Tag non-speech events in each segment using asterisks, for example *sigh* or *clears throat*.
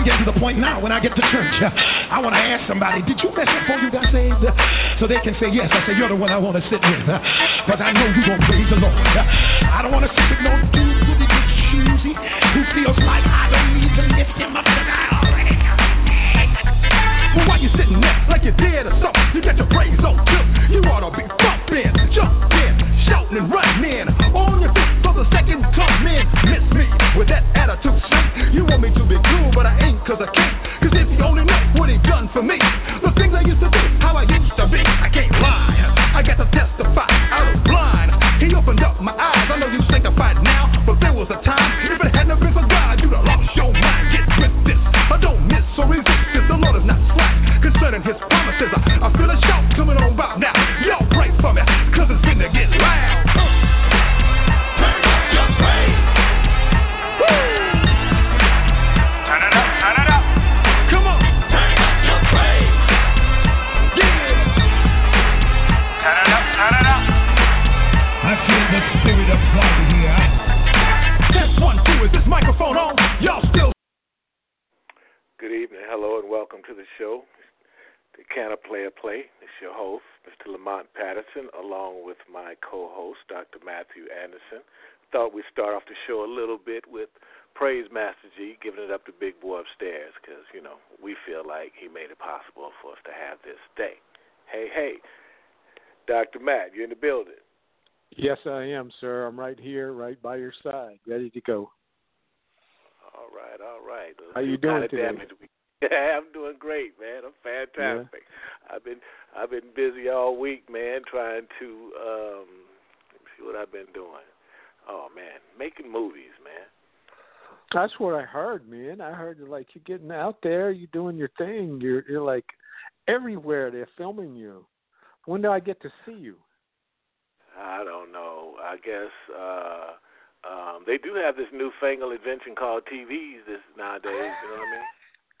I'm getting to the point now when I get to church. I want to ask somebody, did you mess up before you got saved? So they can say yes. I say, you're the one I want to sit with. Because I know you won't praise the Lord. I don't want to sit with no dude who be choosy, who feels like I don't need to lift him up because I already know. Well, why you sitting there like you're dead or something? You got your praise on tip. You ought to be bumping, jumping, shouting and running on your feet for the second coming. Miss me with that attitude, want me to be cool, but I ain't cause I can't. Cause if you only know what he done for me, the things I used to do, how I used to be, I can't lie. I got to testify, Can Player Play. It's your host, Mr. Lamont Patterson, along with my co-host, Dr. Matthew Anderson. Thought we'd start off the show a little bit with Praise Master G, giving it up to Big Boy upstairs, because, you know, we feel like he made it possible for us to have this day. Hey, hey, Dr. Matt, you're in the building. Yes, I am, sir. I'm right here, right by your side, ready to go. All right, all right. Let's How you doing today? damage we- *laughs* I'm doing great, man. I'm fantastic. I've been I've been busy all week, man, trying to um let me see what I've been doing. Oh man, making movies, man. That's what I heard, man. I heard like you're getting out there, you're doing your thing. You're you're like everywhere. They're filming you. When do I get to see you? I don't know. I guess uh um they do have this newfangled invention called TVs this nowadays, you know what I mean?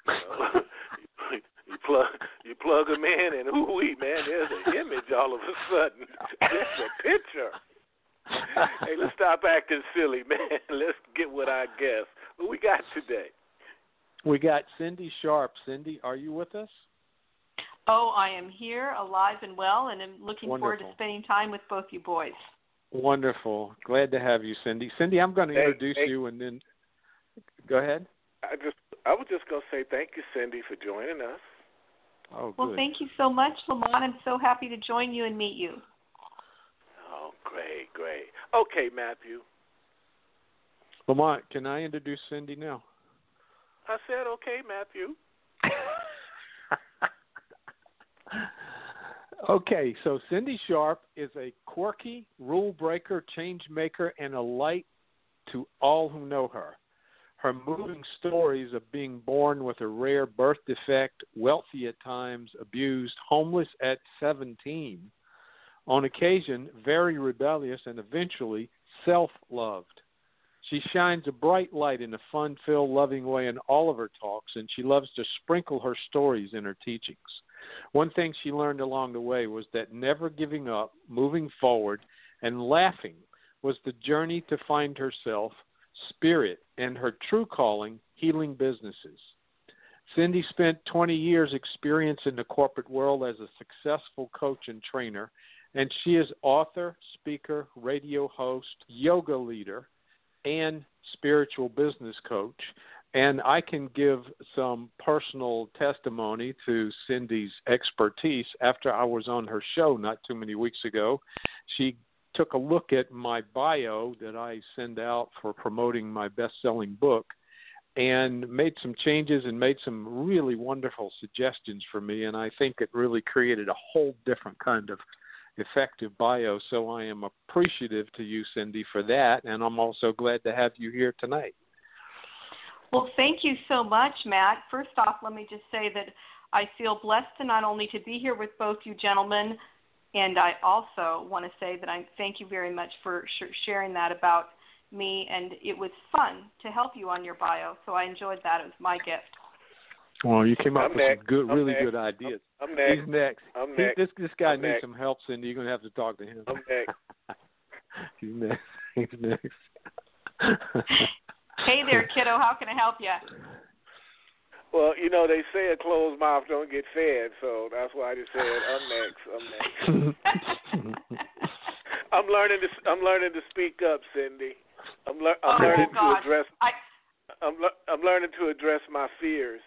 You, you plug you plug them in and ooh wee man, there's an image all of a sudden. It's a picture. hey, let's stop acting silly, man. *laughs* Let's get what I guess. What we got today? We got Cindy Sharp. Cindy, are you with us? Oh, I am here, alive and well, and I'm looking forward to spending time with both you boys. Wonderful. Glad to have you, Cindy. Cindy, I'm going to Hey, introduce hey. you and then go ahead. I just I was just gonna say thank you, Cindy, for joining us. Oh, Well, good. thank you so much, Lamont. I'm so happy to join you and meet you. Oh, great, great. Okay, Matthew. Lamont, can I introduce Cindy now? I said okay, Matthew. *laughs* okay, so Cindy Sharp is a quirky, rule breaker, change maker, and a light to all who know her. Her moving stories of being born with a rare birth defect, wealthy at times, abused, homeless at 17, on occasion very rebellious, and eventually self loved. She shines a bright light in a fun filled, loving way in all of her talks, and she loves to sprinkle her stories in her teachings. One thing she learned along the way was that never giving up, moving forward, and laughing was the journey to find herself, spirit, and her true calling, healing businesses. Cindy spent 20 years experience in the corporate world as a successful coach and trainer, and she is author, speaker, radio host, yoga leader, and spiritual business coach. And I can give some personal testimony to Cindy's expertise. After I was on her show not too many weeks ago, she took a look at my bio that I send out for promoting my best selling book and made some changes and made some really wonderful suggestions for me. And I think it really created a whole different kind of effective bio. So I am appreciative to you, Cindy, for that. And I'm also glad to have you here tonight. Well, thank you so much, Matt. First off, let me just say that I feel blessed to not only to be here with both you gentlemen, and I also want to say that I thank you very much for sh- sharing that about me, and it was fun to help you on your bio. So I enjoyed that. It was my gift. Well, you came up I'm with next. some good, I'm really next. good ideas. I'm next. He's next. I'm He- this this guy I'm needs next. some help, Cindy. You're gonna have to talk to him. I'm next. *laughs* He's next. He's next. Hey there, kiddo. How can I help you? Well, you know they say a closed mouth don't get fed, so that's why I just said I'm next. I'm next. *laughs* I'm learning to I'm learning to speak up, Cindy. I'm, le- I'm oh, learning gosh. to address. I, I'm le- I'm learning to address my fears.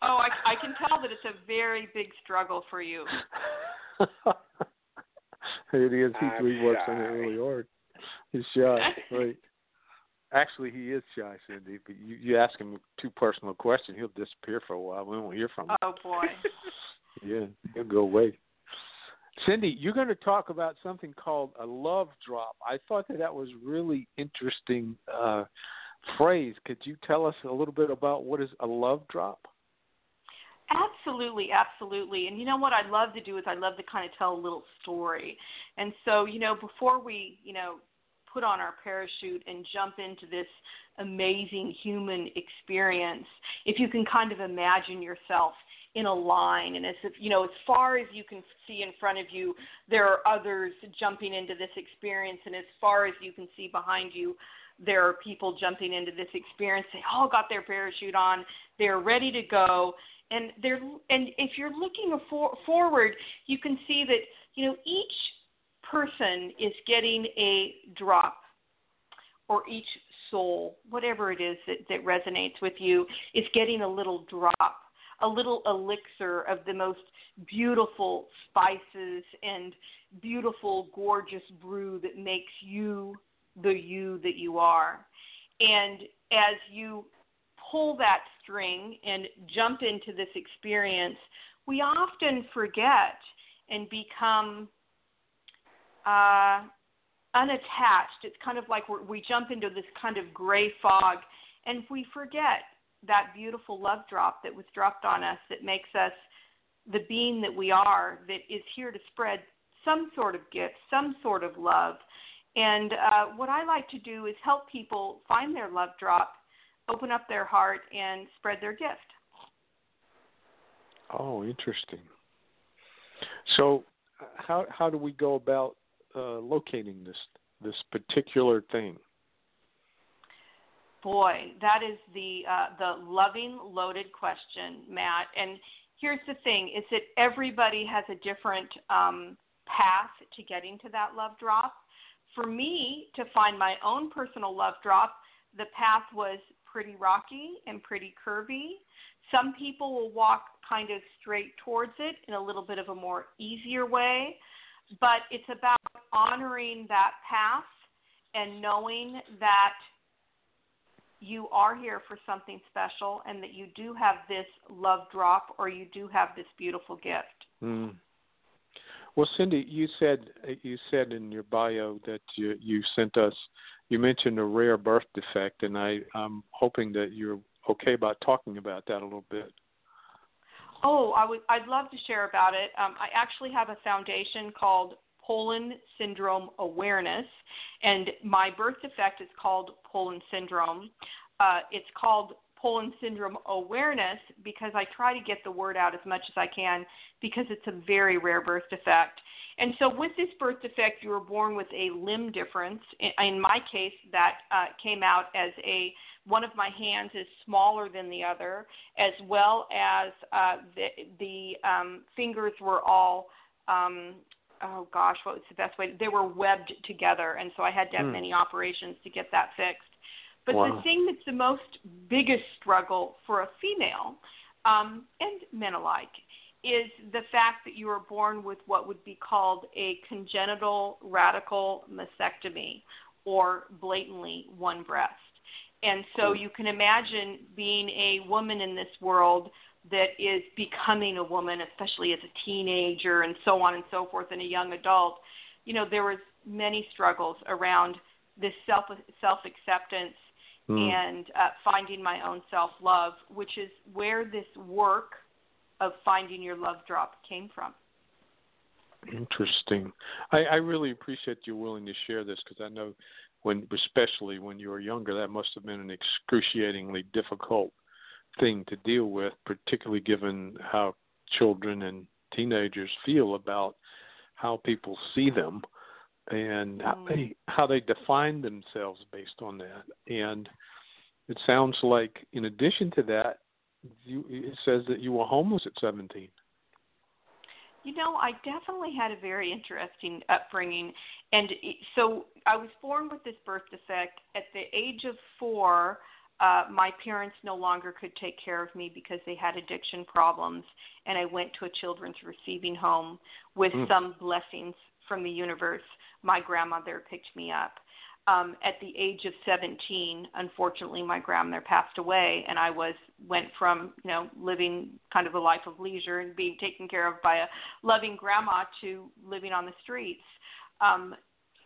Oh, I, I can tell that it's a very big struggle for you. *laughs* it is. He, I'm he works on it really hard. He's shy, right? Actually, he is shy, Cindy. But you, you ask him too personal a question, he'll disappear for a while. We won't hear from him. Oh boy. *laughs* Yeah, he'll go away. Cindy, you're going to talk about something called a love drop. I thought that that was really interesting uh, phrase. Could you tell us a little bit about what is a love drop? Absolutely, absolutely. And you know what I love to do is I love to kind of tell a little story. And so, you know, before we, you know, put on our parachute and jump into this amazing human experience, if you can kind of imagine yourself in a line. And as if you know as far as you can see in front of you there are others jumping into this experience. And as far as you can see behind you there are people jumping into this experience. They all got their parachute on. They're ready to go. And they're and if you're looking for, forward you can see that you know each person is getting a drop or each soul whatever it is that, that resonates with you is getting a little drop a little elixir of the most beautiful spices and beautiful, gorgeous brew that makes you the you that you are. And as you pull that string and jump into this experience, we often forget and become uh, unattached. It's kind of like we're, we jump into this kind of gray fog and we forget that beautiful love drop that was dropped on us that makes us the being that we are that is here to spread some sort of gift, some sort of love. And uh, what I like to do is help people find their love drop, open up their heart, and spread their gift. Oh, interesting. So, how how do we go about uh, locating this this particular thing? Boy, that is the uh, the loving loaded question, Matt. And here's the thing: is that everybody has a different um, path to getting to that love drop. For me, to find my own personal love drop, the path was pretty rocky and pretty curvy. Some people will walk kind of straight towards it in a little bit of a more easier way, but it's about honoring that path and knowing that you are here for something special and that you do have this love drop or you do have this beautiful gift. Mm. Well, Cindy, you said you said in your bio that you you sent us. You mentioned a rare birth defect, and I I'm hoping that you're okay about talking about that a little bit. Oh, I would I'd love to share about it. Um, I actually have a foundation called Poland Syndrome Awareness, and my birth defect is called Poland Syndrome. Uh, it's called Poland Syndrome Awareness because I try to get the word out as much as I can because it's a very rare birth defect. And so, with this birth defect, you were born with a limb difference. In, in my case, that uh, came out as a one of my hands is smaller than the other, as well as uh, the, the um, fingers were all um, oh gosh, what was the best way? They were webbed together, and so I had to have Hmm. many operations to get that fixed. But Wow. the thing that's the most biggest struggle for a female um, and men alike is the fact that you are born with what would be called a congenital radical mastectomy or blatantly one breast. And so you can imagine being a woman in this world that is becoming a woman, especially as a teenager and so on and so forth, and a young adult. You know, there was many struggles around this self self acceptance Mm. and uh, finding my own self love, which is where this work of finding your love drop came from. Interesting. I, I really appreciate you willing to share this because I know when, especially when you were younger, that must have been an excruciatingly difficult thing to deal with, particularly given how children and teenagers feel about how people see them and how Mm. they how they define themselves based on that. And it sounds like, in addition to that, you it says that you were homeless at 17. You know, I definitely had a very interesting upbringing. And so I was born with this birth defect. At the age of four, uh, my parents no longer could take care of me because they had addiction problems. And I went to a children's receiving home with mm. some blessings from the universe. My grandmother picked me up um, at the age of 17, unfortunately, my grandmother passed away, and I was went from you know living kind of a life of leisure and being taken care of by a loving grandma to living on the streets. Um,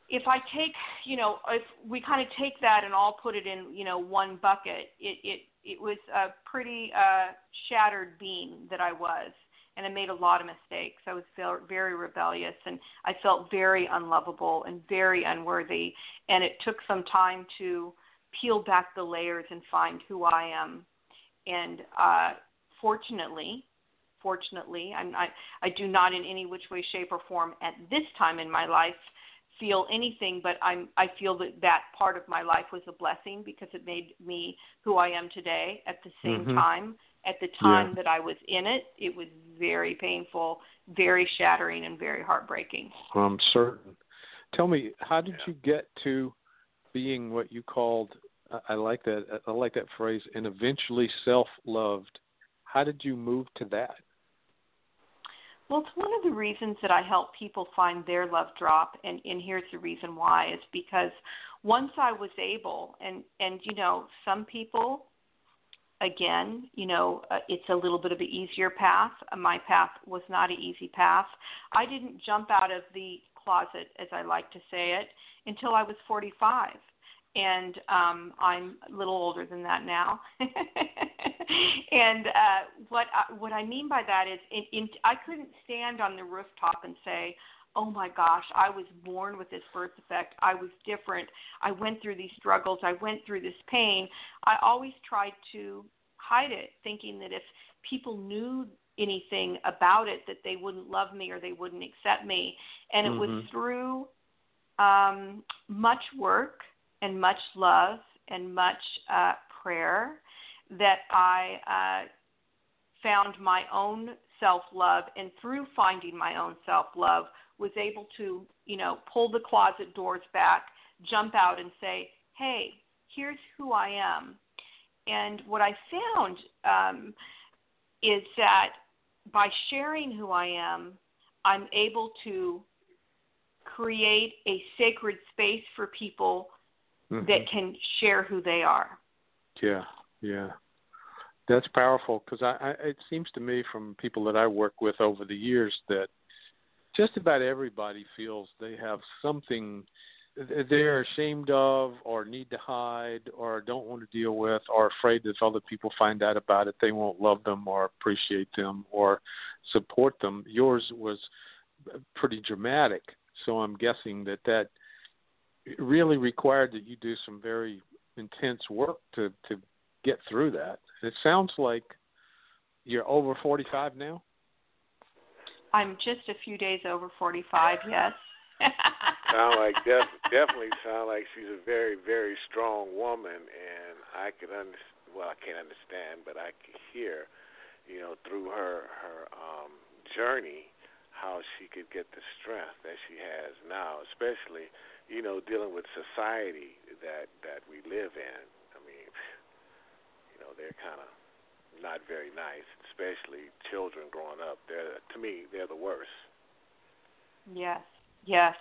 if I take, you know, if we kind of take that and all put it in, you know, one bucket, it it it was a pretty uh, shattered being that I was and I made a lot of mistakes. I was very rebellious and I felt very unlovable and very unworthy. And it took some time to peel back the layers and find who I am. And uh, fortunately, fortunately, I'm, I I do not in any which way, shape, or form at this time in my life feel anything, but I'm I feel that that part of my life was a blessing because it made me who I am today. At the same mm-hmm. time, at the time yeah. that I was in it, it was very painful, very shattering, and very heartbreaking. I'm certain. Tell me, how did yeah. you get to being what you called? I like that. I like that phrase. And eventually self-loved. How did you move to that? Well, it's one of the reasons that I help people find their love drop, and, and here's the reason why: is because once I was able, and and you know, some people again, you know, uh, it's a little bit of an easier path. Uh, my path was not an easy path. I didn't jump out of the closet, as I like to say it, until I was 45. And um, I'm a little older than that now. *laughs* and uh, what I, what I mean by that is, in, in, I couldn't stand on the rooftop and say, oh my gosh, I was born with this birth defect. I was different. I went through these struggles. I went through this pain. I always tried to hide it, thinking that if people knew anything about it, that they wouldn't love me or they wouldn't accept me. And it mm-hmm. was through um, much work and much love and much uh, prayer that I uh, found my own self love. And through finding my own self love, was able to, you know, pull the closet doors back, jump out and say, hey, here's who I am. And what I found um, is that by sharing who I am, I'm able to create a sacred space for people mm-hmm. that can share who they are. Yeah, yeah. That's powerful because I, I, it seems to me from people that I work with over the years that just about everybody feels they have something they're ashamed of or need to hide or don't want to deal with or afraid that if other people find out about it they won't love them or appreciate them or support them. Yours was pretty dramatic. So i'm guessing that that really required that you do some very intense work to to get through that. It sounds like you're over 45 now I'm just a few days over 45. Yes. *laughs* sound like def- definitely sound like she's a very very strong woman, and I could under well I can't understand, but I could hear, you know, through her her um, journey how she could get the strength that she has now, especially you know dealing with society that that we live in. I mean, you know, they're kind of not very nice, especially children growing up. They're to me, they're the worst. Yes, yes.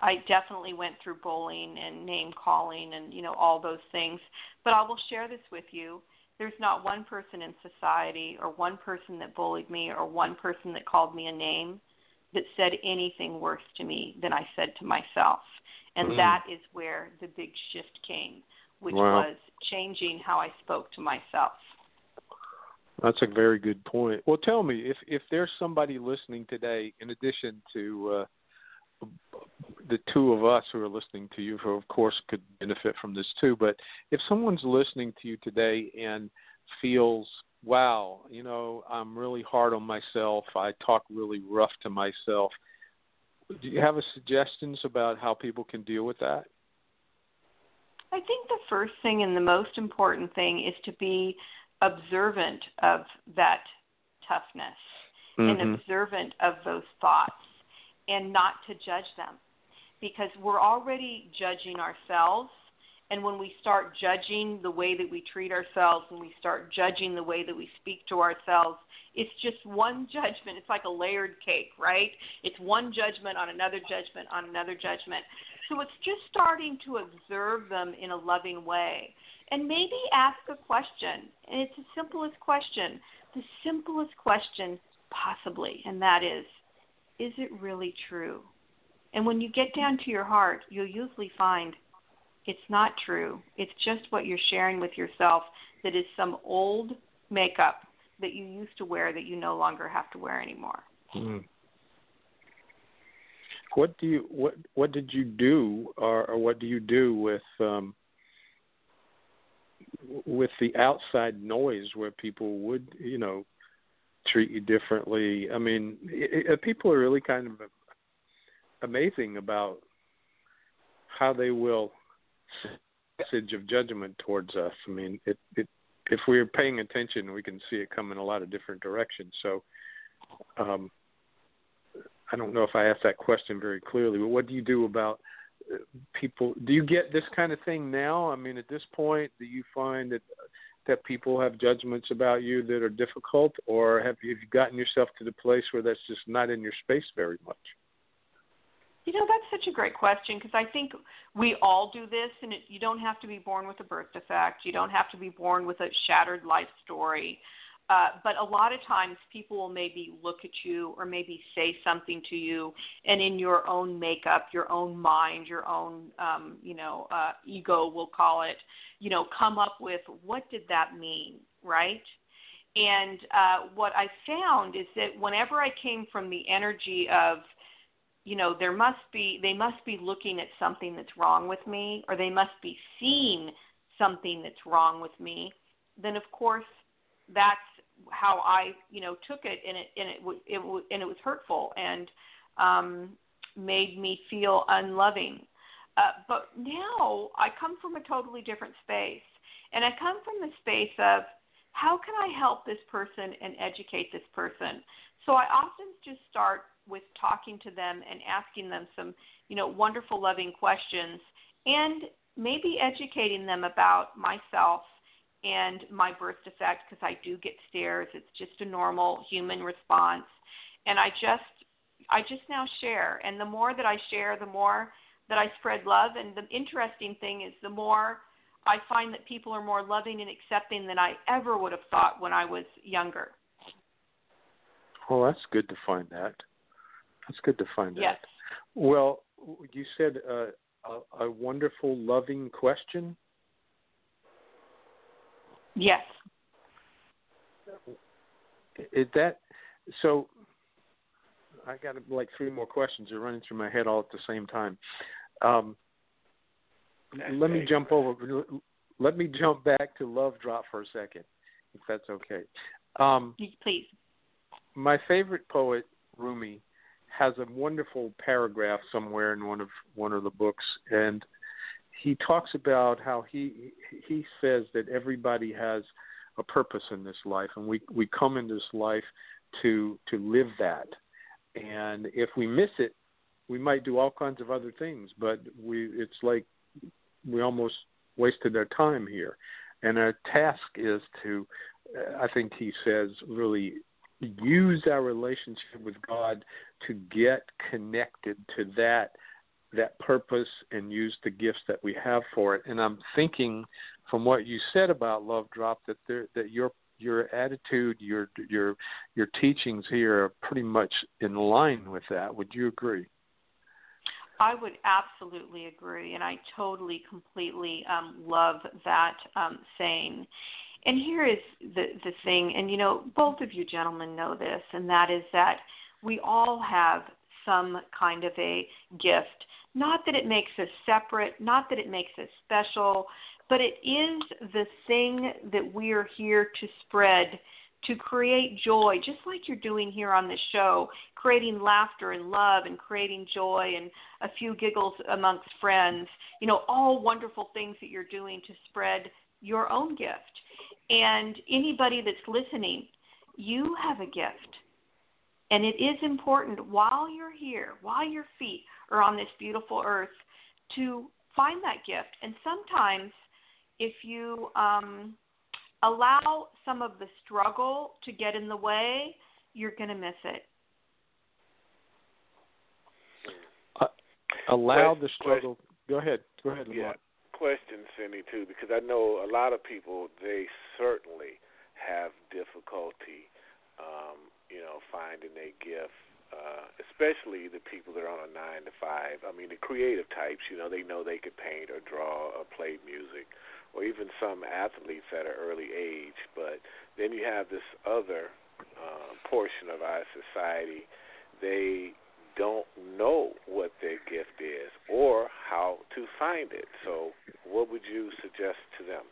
I definitely went through bullying and name calling and you know all those things. But I will share this with you. There's not one person in society or one person that bullied me or one person that called me a name that said anything worse to me than I said to myself. And mm. that is where the big shift came, which wow. was changing how I spoke to myself. That's a very good point. Well, tell me if if there's somebody listening today, in addition to uh, the two of us who are listening to you, who of course could benefit from this too, but if someone's listening to you today and feels, wow, you know, I'm really hard on myself, I talk really rough to myself. Do you have suggestions about how people can deal with that? I think the first thing and the most important thing is to be observant of that toughness mm-hmm. and observant of those thoughts and not to judge them. Because we're already judging ourselves and when we start judging the way that we treat ourselves when we start judging the way that we speak to ourselves it's just one judgment. It's like a layered cake right? It's one judgment on another judgment on another judgment so it's just starting to observe them in a loving way and maybe ask a question and it's the simplest question the simplest question possibly and that is is it really true and when you get down to your heart, you'll usually find it's not true. It's just what you're sharing with yourself that is some old makeup that you used to wear that you no longer have to wear anymore. Mm. What do you what what did you do or, or what do you do with um with the outside noise where people would, you know, treat you differently? I mean, it, it, people are really kind of amazing about how they will message of judgment towards us. I mean, it, it if we're paying attention, we can see it come in a lot of different directions. So, um, I don't know if I asked that question very clearly, but what do you do about uh, people? Do you get this kind of thing now? I mean, at this point, do you find that that people have judgments about you that are difficult, or have you gotten yourself to the place where that's just not in your space very much? You know, that's such a great question because I think we all do this, and it, you don't have to be born with a birth defect. You don't have to be born with a shattered life story. Uh, but a lot of times people will maybe look at you or maybe say something to you, and in your own makeup, your own mind, your own, um, you know, uh, ego, we'll call it, you know, come up with what did that mean, right? And uh, what I found is that whenever I came from the energy of you know there must be they must be looking at something that's wrong with me or they must be seeing something that's wrong with me then of course that's how i you know took it and it and it it, and it was hurtful and um made me feel unloving. Uh, but now i come from a totally different space and i come from the space of how can i help this person and educate this person? So i often just start with talking to them and asking them some, you know, wonderful, loving questions, and maybe educating them about myself and my birth defect because I do get stares. It's just a normal human response, and I just, I just now share, and the more that I share, the more that I spread love. And the interesting thing is, the more I find that people are more loving and accepting than I ever would have thought when I was younger. Well, that's good to find that. That's good to find yes. out. Well, you said uh, a, a wonderful, loving question. Yes. Is that so? I got like three more questions are running through my head all at the same time. Um, let me jump over. Let me jump back to Love Drop for a second, if that's okay. Um, Please. My favorite poet, Rumi, has a wonderful paragraph somewhere in one of one of the books, and he talks about how he he says that everybody has a purpose in this life, and we we come in this life to to live that, and if we miss it, we might do all kinds of other things, but we it's like we almost wasted our time here, and our task is to, uh, I think he says, really use our relationship with God to get connected to that that purpose and use the gifts that we have for it. And I'm thinking from what you said about Love Drop that there that your your attitude, your your your teachings here are pretty much in line with that. Would you agree? I would absolutely agree, and I totally, completely um, love that um, saying. And here is the the thing, and you know, both of you gentlemen know this, and that is that we all have some kind of a gift. Not that it makes us separate, not that it makes us special, but it is the thing that we are here to spread to create joy, just like you're doing here on this show, creating laughter and love and creating joy and a few giggles amongst friends, you know, all wonderful things that you're doing to spread your own gift. And anybody that's listening, you have a gift. And it is important while you're here, while your feet are on this beautiful earth, to find that gift. And sometimes, if you um, allow some of the struggle to get in the way, you're going to miss it. Uh, allow question, the struggle. Question, Go ahead. Go ahead, Lamont. Yeah. Question, Cindy, too, because I know a lot of people, they certainly have difficulty, um, you know, finding their gift uh, especially the people that are on a nine to five. I mean, the creative types, you know, they know they could paint or draw or play music, or even some athletes at an early age. But then you have this other uh, portion of our society. They don't know what their gift is or how to find it. So, what would you suggest to them?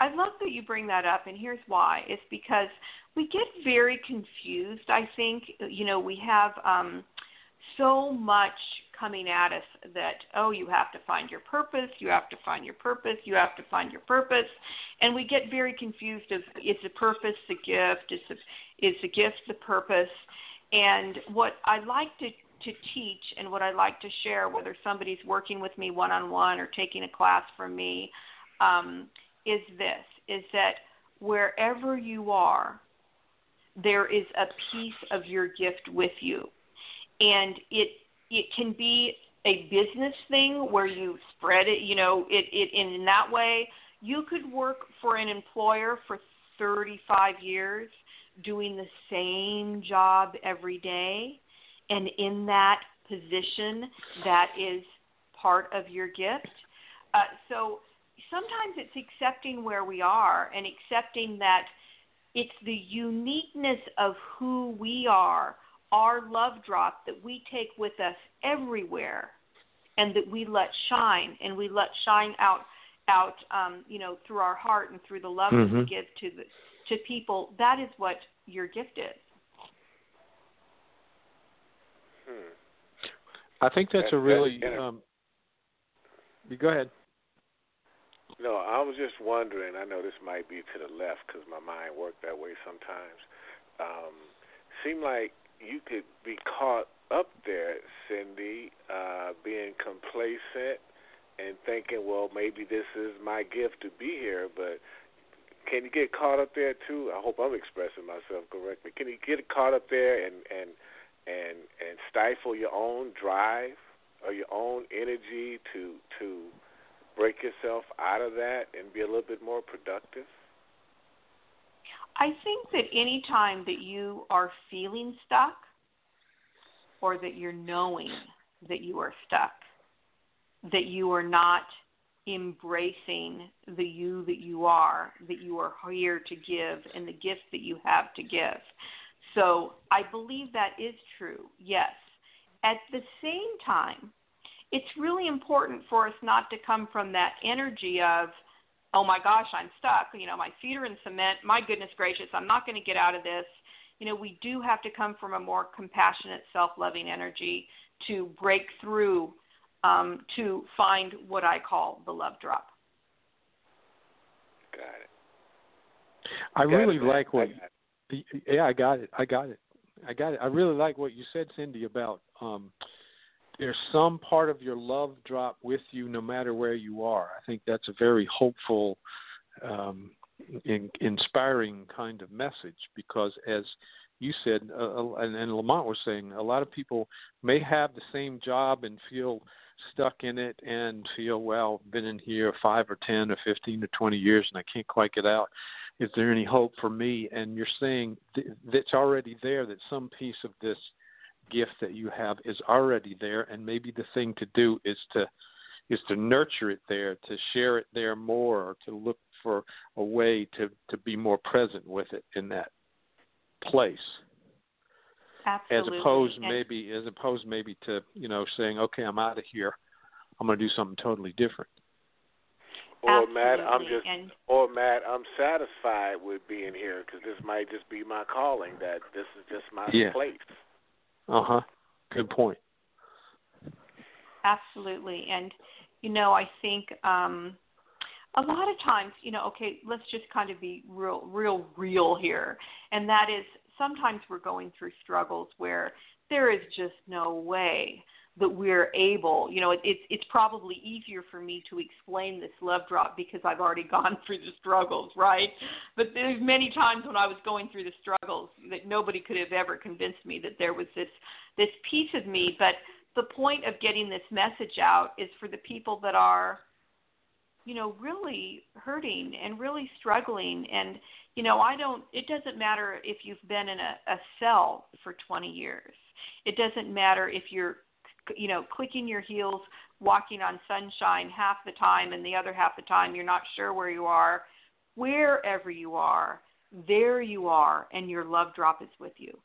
I love that you bring that up, and here's why. It's because we get very confused. I think, you know, we have um, so much coming at us that, oh, you have to find your purpose, you have to find your purpose, you have to find your purpose. And we get very confused of is the purpose the gift, is the, is the gift the purpose? And what I like to to teach and what I like to share, whether somebody's working with me one on one or taking a class from me, um, is this is that wherever you are, there is a piece of your gift with you. And it it can be a business thing where you spread it, you know, it, it in that way. You could work for an employer for 35 years doing the same job every day. And in that position, that is part of your gift. Uh, so sometimes it's accepting where we are and accepting that it's the uniqueness of who we are, our love drop that we take with us everywhere and that we let shine and we let shine out out um, you know through our heart and through the love mm-hmm. that we mm-hmm. give to the to people that is what your gift is hmm. i think that's a really um, you go ahead no, I was just wondering. I know this might be to the left because my mind worked that way sometimes. Um, seemed like you could be caught up there, Cindy, uh, being complacent and thinking, well, maybe this is my gift to be here, but can you get caught up there too? I hope I'm expressing myself correctly. Can you get caught up there and and and and stifle your own drive or your own energy to to break yourself out of that and be a little bit more productive? I think that any time that you are feeling stuck or that you're knowing that you are stuck, that you are not embracing the you that you are, that you are here to give, and the gift that you have to give. So I believe that is true, yes. At the same time, it's really important for us not to come from that energy of, oh my gosh, I'm stuck. You know, my feet are in cement. My goodness gracious, I'm not going to get out of this. You know, we do have to come from a more compassionate, self loving energy to break through um, to find what I call the love drop. Got it. I really like what. yeah, I got it. I got it. I got it. I really like what you said, Cindy, about um, there's some part of your love drop with you no matter where you are. I think that's a very hopeful, um, in, inspiring kind of message because, as you said, uh, uh, and, and Lamont was saying, a lot of people may have the same job and feel stuck in it and feel, well, been in here five or 10 or 15 or 20 years and I can't quite get out. Is there any hope for me? And you're saying th- that's already there, that some piece of this – gift that you have is already there and maybe the thing to do is to is to nurture it there to share it there more or to look for a way to to be more present with it in that place Absolutely. as opposed and maybe as opposed maybe to you know saying okay i'm out of here i'm going to do something totally different or Matt, I'm just, and, or Matt, I'm satisfied with being here because this might just be my calling. That this is just my yeah. place. Uh huh. Good point. Absolutely, and you know, I think um, a lot of times, you know, okay, let's just kind of be real, real, real here, and that is sometimes we're going through struggles where there is just no way that we're able you know it, it's it's probably easier for me to explain this love drop because I've already *laughs* gone through the struggles right? But there's many times when I was going through the struggles that nobody could have ever convinced me that there was this this piece of me. But the point of getting this message out is for the people that are you know really hurting and really struggling. And you know I don't it doesn't matter if you've been in a, a cell for 20 years. It doesn't matter if you're you know, clicking your heels, walking on sunshine half the time, and the other half the time you're not sure where you are. Wherever you are, there you are, and your love drop is with you.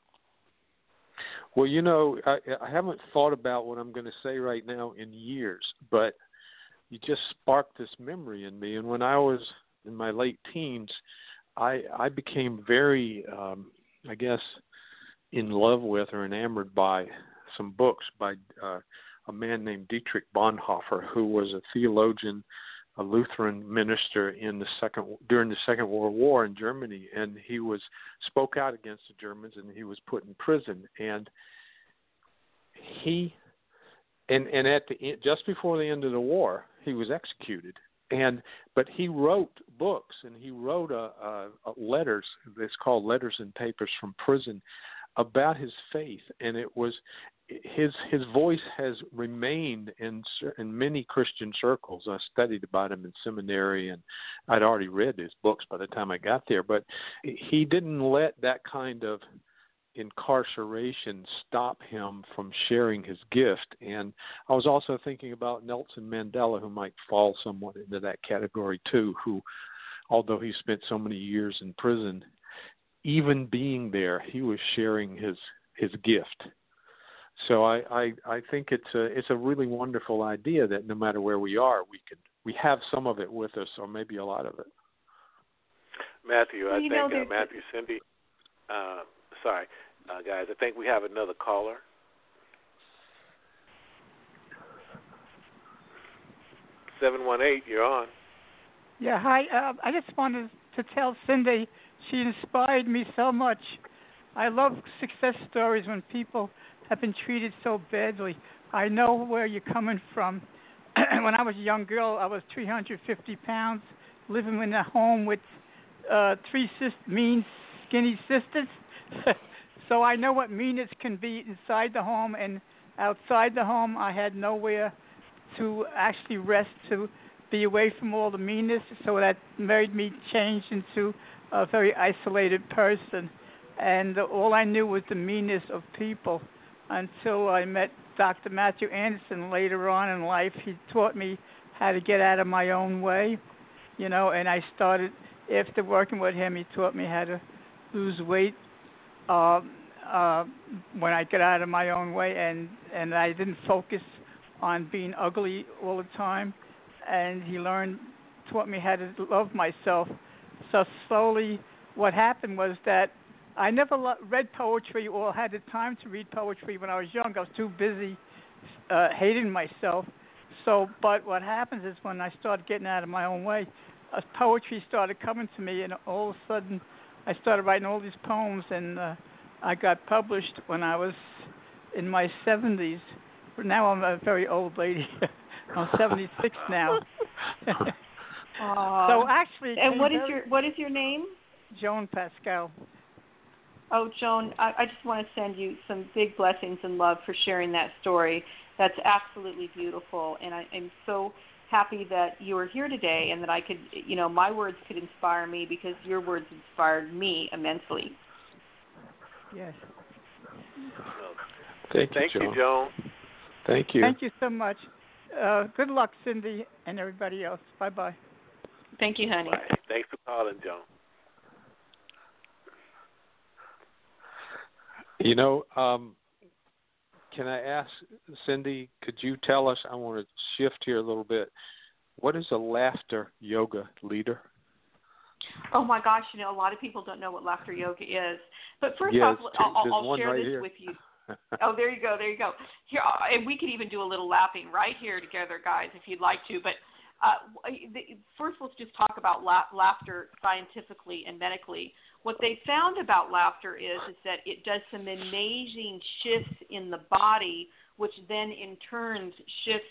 Well, you know, I, I haven't thought about what I'm going to say right now in years, but you just sparked this memory in me. And when I was in my late teens, I I became very, um, I guess, in love with or enamored by some books by uh, a man named Dietrich Bonhoeffer, who was a theologian, a Lutheran minister in the second during the Second World War in Germany, and he was spoke out against the Germans, and he was put in prison, and he and and at the just before the end of the war, he was executed. And but he wrote books and he wrote a, a, a letters. It's called Letters and Papers from Prison about his faith, and it was his his voice has remained in in many Christian circles. I studied about him in seminary, and I'd already read his books by the time I got there. But he didn't let that kind of incarceration stop him from sharing his gift. And I was also thinking about Nelson Mandela, who might fall somewhat into that category too. Who, although he spent so many years in prison, even being there, he was sharing his his gift so I, I I think it's a it's a really wonderful idea that no matter where we are, we can we have some of it with us, or maybe a lot of it. Matthew, I you think know, uh, Matthew, Cindy, uh, sorry, uh, guys, I think we have another caller. Seven one eight, you're on. Yeah, hi. Uh, I just wanted to tell Cindy she inspired me so much. I love success stories when people have been treated so badly. I know where you're coming from. *clears throat* when I was a young girl, I was 350 pounds, living in a home with uh, three sis- mean, skinny sisters. *laughs* so I know what meanness can be inside the home and outside the home. I had nowhere to actually rest, to be away from all the meanness. So that made me change into a very isolated person. And all I knew was the meanness of people until I met Dr. Matthew Anderson later on in life. He taught me how to get out of my own way, you know, and I started after working with him. He taught me how to lose weight uh, uh, when I get out of my own way, and and I didn't focus on being ugly all the time. And he learned, taught me how to love myself. So slowly, what happened was that I never lo- read poetry or had the time to read poetry when I was young. I was too busy uh, hating myself. So, but what happens is when I started getting out of my own way, uh, poetry started coming to me, and all of a sudden, I started writing all these poems, and uh, I got published when I was in my 70s. But now I'm a very old lady. *laughs* I'm 76 now. *laughs* so actually, and what is your what is your name? Joan Pascal. Oh, Joan, I, I just want to send you some big blessings and love for sharing that story. That's absolutely beautiful, and I am so happy that you are here today and that I could, you know, my words could inspire me because your words inspired me immensely. Yes. Thank, Thank you, Joan. you, Joan. Thank you. Thank you so much. Uh, good luck, Cindy, and everybody else. Bye bye. Thank you, honey. Bye. Thanks for calling, Joan. You know, um, can I ask Cindy? Could you tell us? I want to shift here a little bit. What is a laughter yoga leader? Oh my gosh, you know a lot of people don't know what laughter yoga is. But first off, I'll, I'll, I'll share right this here. with you. *laughs* Oh, there you go, there you go. Here, uh, and we could even do a little laughing right here together, guys, if you'd like to. But Uh, first, let's just talk about la- laughter scientifically and medically. What they found about laughter is is that it does some amazing shifts in the body, which then in turn shifts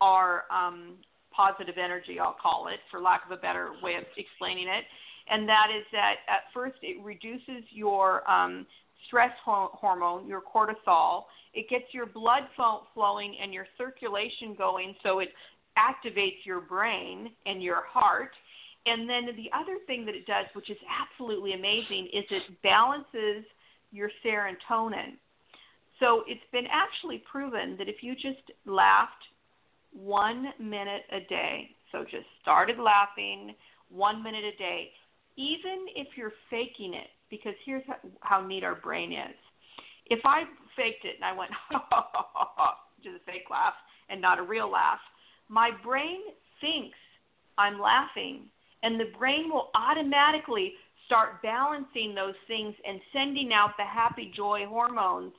our um, positive energy. I'll call it, for lack of a better way of explaining it. And that is that at first it reduces your um, stress ho- hormone, your cortisol. It gets your blood flow- flowing and your circulation going, so it activates your brain and your heart. And then the other thing that it does, which is absolutely amazing, is it balances your serotonin. So it's been actually proven that if you just laughed one minute a day, so just started laughing one minute a day, even if you're faking it, because here's how, how neat our brain is. If I faked it and I went, *laughs* just a fake laugh and not a real laugh, my brain thinks I'm laughing, and the brain will automatically start balancing those things and sending out the happy joy hormones,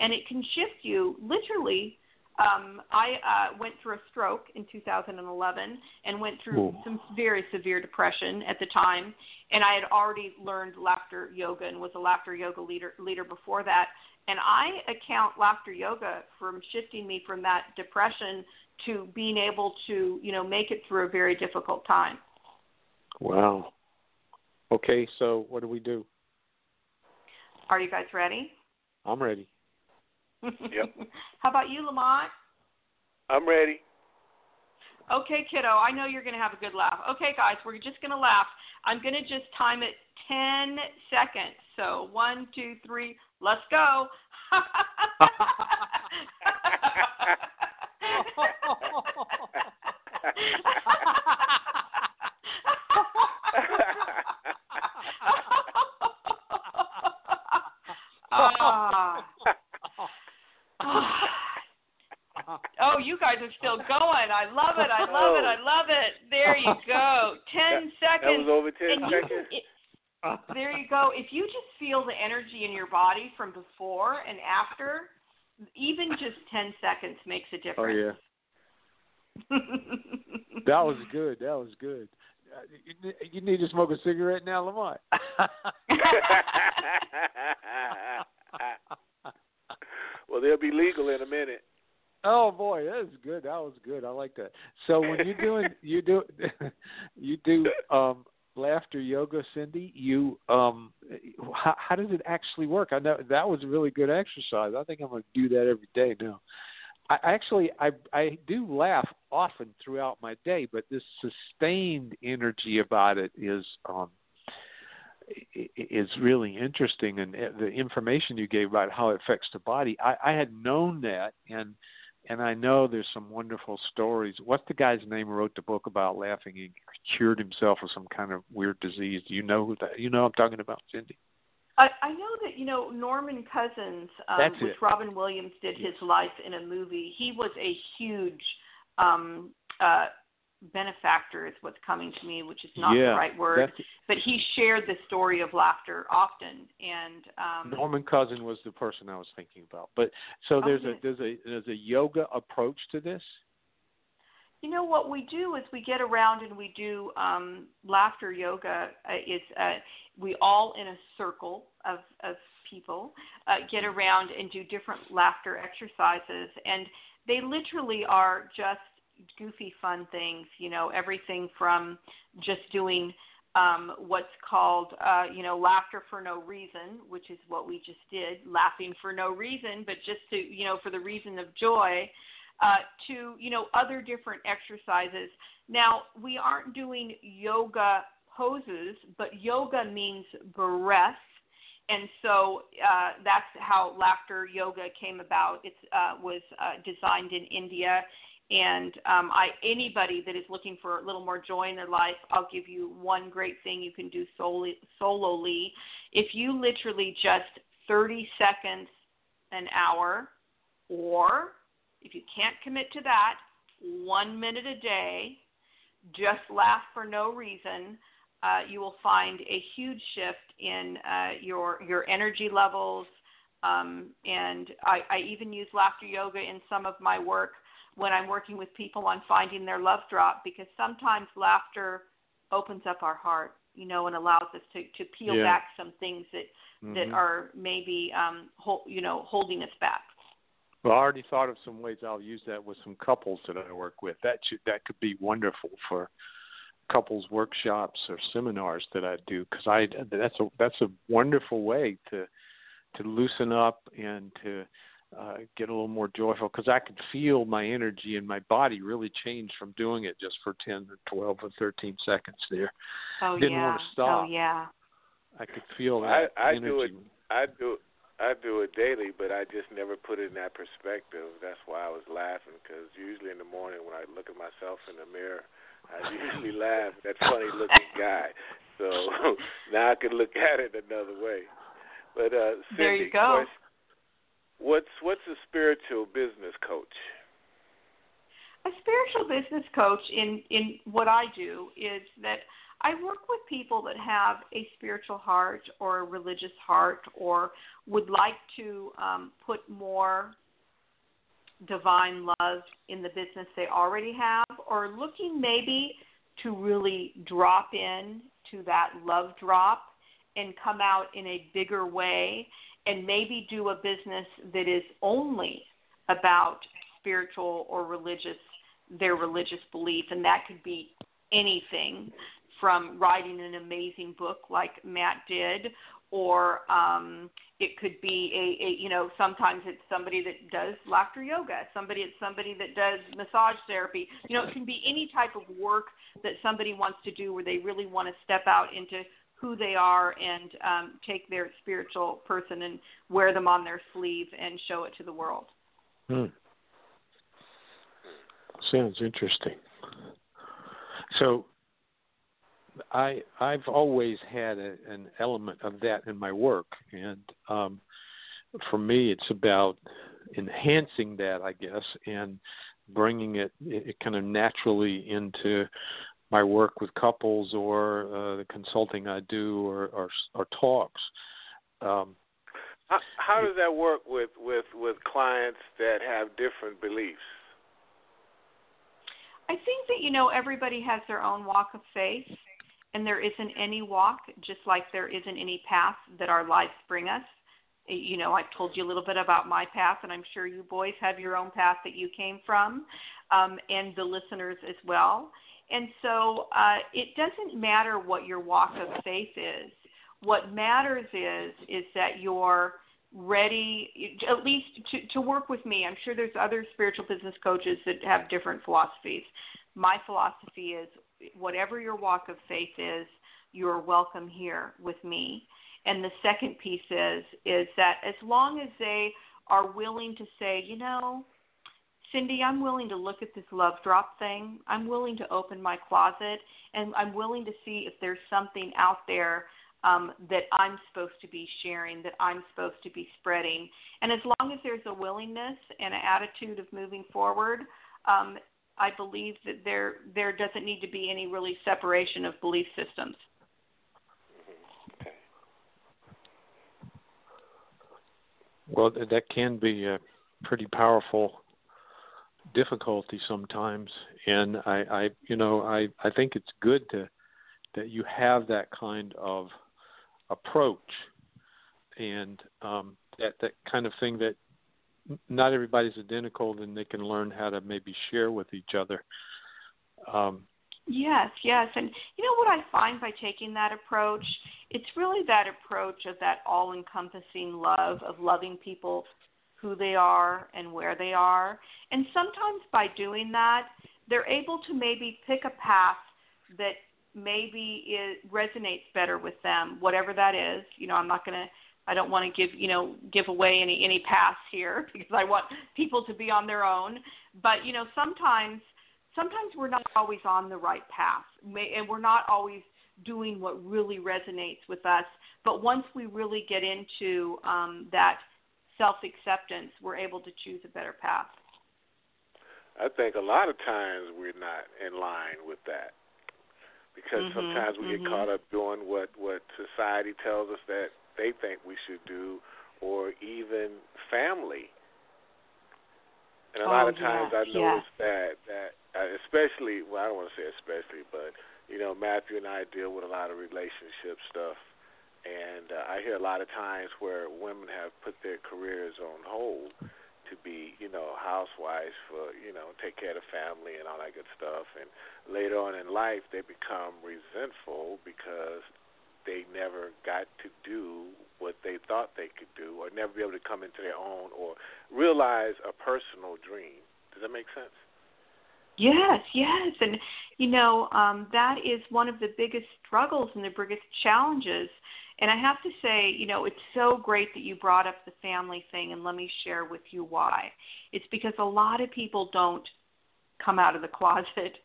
and it can shift you literally. Um, I uh, went through a stroke in 2011 and went through Ooh. some very severe depression at the time, and I had already learned laughter yoga and was a laughter yoga leader leader before that. And I account laughter yoga from shifting me from that depression to being able to, you know, make it through a very difficult time. Wow. Okay, so what do we do? Are you guys ready? I'm ready. *laughs* Yep. How about you, Lamont? I'm ready. Okay, kiddo, I know you're going to have a good laugh. Okay, guys, we're just going to laugh. I'm going to just time it 10 seconds. So, one, two, three, let's go. *laughs* *laughs* Ah. Oh, you guys are still going. I love it. I love it. I love it. There you go. Ten That seconds. was over 10 and you, seconds. it, there you go. If you just feel the energy in your body from before and after, even just 10 seconds makes a difference. oh yeah, *laughs* that was good. That was good. Uh, You you need to smoke a cigarette now, Lamont. *laughs* well, they'll be legal in a minute. Oh boy, that was good. That was good. I like that. So when you're doing you do *laughs* you do um laughter yoga, Cindy, you um how, how does it actually work? I know that was a really good exercise. I think I'm going to do that every day now. I actually I I do laugh often throughout my day, but this sustained energy about it is um is really interesting and uh, the information you gave about how it affects the body I, I had known that and and I know there's some wonderful stories. What's the guy's name who wrote the book about laughing? He cured himself of some kind of weird disease. Do you know who that? You know I'm talking about, Cindy? I, I know that you know Norman Cousins, um, which it. Robin Williams did his life in a movie. He was a huge um, uh, benefactor, is what's coming to me, which is not yeah, the right word. But he shared the story of laughter often, and um, Norman Cousin was the person I was thinking about. But so there's Okay. a there's a there's a yoga approach to this. You know what we do is we get around and we do um, laughter yoga. Uh, is uh, we all in a circle of of people uh, get around and do different laughter exercises, and they literally are just goofy fun things. You know, everything from just doing um, what's called, uh, you know, laughter for no reason, which is what we just did, laughing for no reason, but just to, you know, for the reason of joy uh, to you know other different exercises. Now we aren't doing yoga poses, but yoga means breath, and so uh, that's how laughter yoga came about. It uh, was uh, designed in India, and um, I anybody that is looking for a little more joy in their life, I'll give you one great thing you can do solely solely. If you literally just 30 seconds an hour, or if you can't commit to that, one minute a day, just laugh for no reason, uh, you will find a huge shift in uh, your your energy levels. Um, and I, I even use laughter yoga in some of my work when I'm working with people on finding their love drop because sometimes laughter opens up our heart, you know, and allows us to to peel Yeah. back some things that Mhm. that are maybe um hol- you know holding us back. Well, I already thought of some ways I'll use that with some couples that I work with. That should that could be wonderful for couples workshops or seminars that I do because I that's a that's a wonderful way to to loosen up and to uh, get a little more joyful because I could feel my energy and my body really change from doing it just for ten or twelve or thirteen seconds there. Oh Didn't yeah. wanna stop. Oh yeah. I could feel I- that I energy. do it. I do I do it daily, but I just never put it in that perspective. That's why I was laughing because usually in the morning when I look at myself in the mirror, I *laughs* usually laugh at that funny looking guy. So *laughs* now I can look at it another way. But uh, Cindy, There you go. question- what's what's a spiritual business coach? a spiritual business coach in in what I do is that I work with people that have a spiritual heart or a religious heart or would like to um, put more divine love in the business they already have or looking maybe to really drop in to that love drop and come out in a bigger way and maybe do a business that is only about spiritual or religious their religious belief. And that could be anything from writing an amazing book like Matt did or um it could be a, a you know sometimes it's somebody that does laughter yoga somebody it's somebody that does massage therapy. You know it can be any type of work that somebody wants to do where they really want to step out into who they are and um take their spiritual person and wear them on their sleeve and show it to the world Hmm. Sounds interesting. So, I I've always had a, an element of that in my work, and um, for me, it's about enhancing that, I guess, and bringing it, it kind of naturally into my work with couples or uh, the consulting I do or or, or talks. Um, How, how does that work with with with clients that have different beliefs? I think that you know everybody has their own walk of faith, and there isn't any walk, just like there isn't any path that our lives bring us. You know, I've told you a little bit about my path, and I'm sure you boys have your own path that you came from, um, and the listeners as well. And so uh, it doesn't matter what your walk of faith is. What matters is is that you're ready at least to, to work with me. I'm sure there's other spiritual business coaches that have different philosophies. My philosophy is whatever your walk of faith is, you're welcome here with me. And the second piece is is that as long as they are willing to say, you know, Cindy, I'm willing to look at this love drop thing. I'm willing to open my closet and I'm willing to see if there's something out there um, that I'm supposed to be sharing, that I'm supposed to be spreading. And as long as there's a willingness and an attitude of moving forward, um, I believe that there there doesn't need to be any really separation of belief systems. Well, that can be a pretty powerful difficulty sometimes, and I, I, you know, I, I think it's good to that you have that kind of approach, and um, that that kind of thing that not everybody's identical, and they can learn how to maybe share with each other. Um, Yes, yes. And you know what I find by taking that approach? It's really that approach of that all encompassing love, of loving people who they are and where they are. And sometimes by doing that, they're able to maybe pick a path that maybe it resonates better with them, whatever that is. You know, I'm not going to I don't want to give, you know, give away any any paths here *laughs* because I want people to be on their own. But, you know, sometimes sometimes we're not always on the right path and we're not always doing what really resonates with us but once we really get into um, that self acceptance we're able to choose a better path I think a lot of times we're not in line with that because Mhm, sometimes we mhm. get caught up doing what what society tells us that they think we should do, or even family And a oh, lot of times I yes. notice that that uh, especially well I don't want to say especially, but you know Matthew and I deal with a lot of relationship stuff, and uh, I hear a lot of times where women have put their careers on hold to be you know housewives for you know take care of the family and all that good stuff, and later on in life they become resentful because they never got to do what they thought they could do or never be able to come into their own or realize a personal dream. Does that make sense? Yes, yes. And, you know, um, that is one of the biggest struggles and the biggest challenges. And I have to say, you know, it's so great that you brought up the family thing, and let me share with you why. It's because a lot of people don't come out of the *laughs* closet,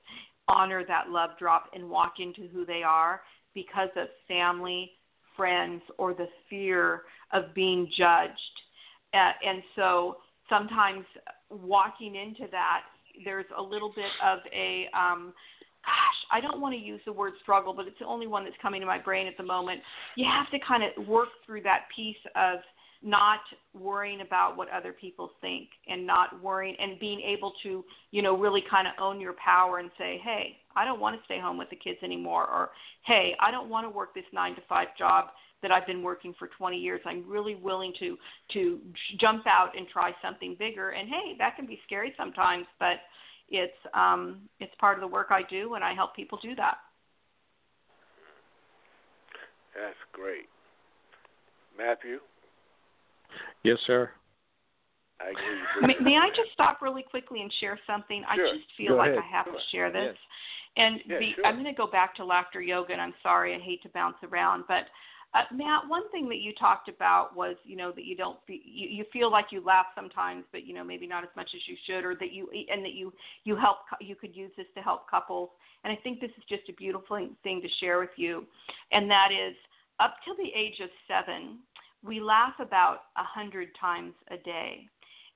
honor that love drop, and walk into who they are because of family, friends, or the fear of being judged. Uh, and so sometimes walking into that, there's a little bit of a, um, gosh, I don't want to use the word struggle, but it's the only one that's coming to my brain at the moment. You have to kind of work through that piece of not worrying about what other people think and not worrying and being able to, you know, really kind of own your power and say, hey, I don't want to stay home with the kids anymore, or hey, I don't want to work this nine to five job that I've been working for 20 years. I'm really willing to to jump out and try something bigger. And hey, that can be scary sometimes, but it's um, it's part of the work I do, and I help people do that. That's great, Matthew. Yes, sir. I agree. May, may I just stop really quickly and share something? Sure. I just feel Go like ahead. I have to share this. Yes. And Yeah, the, sure. I'm going to go back to laughter yoga, and I'm sorry, I hate to bounce around, but uh, Matt, one thing that you talked about was, you know, that you don't, you, you feel like you laugh sometimes, but you know, maybe not as much as you should, or that you, and that you, you help, you could use this to help couples. And I think this is just a beautiful thing to share with you, and that is, up till the age of seven, we laugh about a hundred times a day,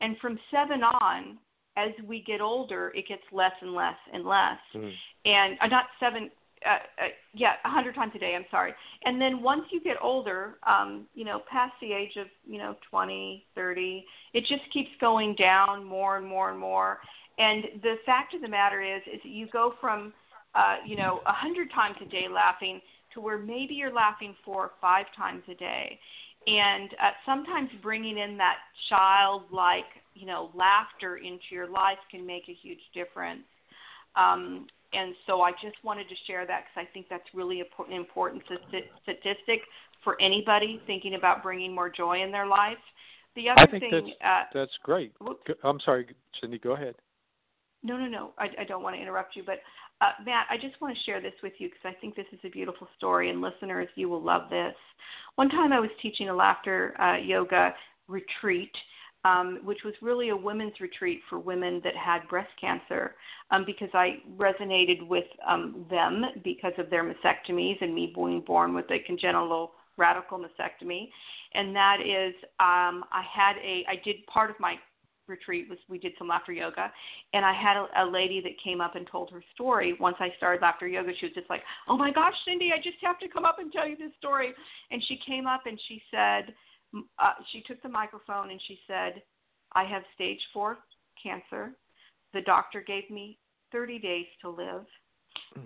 and from seven on, as we get older, it gets less and less and less. Mhm. And uh, not seven, uh, uh, yeah, a hundred times a day. I'm sorry. And then once you get older, um, you know, past the age of you know 20, 30, it just keeps going down more and more and more. And the fact of the matter is, is that you go from, uh, you know, a hundred times a day laughing to where maybe you're laughing four or five times a day. And uh, sometimes bringing in that childlike, you know, laughter into your life can make a huge difference. Um, and so I just wanted to share that because I think that's really an important statistic for anybody thinking about bringing more joy in their life. The other I think thing, uh, That's great. whoops. I'm sorry, Cindy. Go ahead. No, no, no. I, I don't want to interrupt you, but uh, Matt, I just want to share this with you because I think this is a beautiful story, and listeners, you will love this. One time, I was teaching a laughter uh, yoga retreat, um, which was really a women's retreat for women that had breast cancer, um, because I resonated with um, them because of their mastectomies and me being born with a congenital radical mastectomy, and that is, um, I had a, I did part of my retreat was we did some laughter yoga and i had a, a lady that came up and told her story. Once i started laughter yoga she was just like oh my gosh cindy i just have to come up and tell you this story. And she came up and she said uh, she took the microphone and she said i have stage four cancer the doctor gave me 30 days to live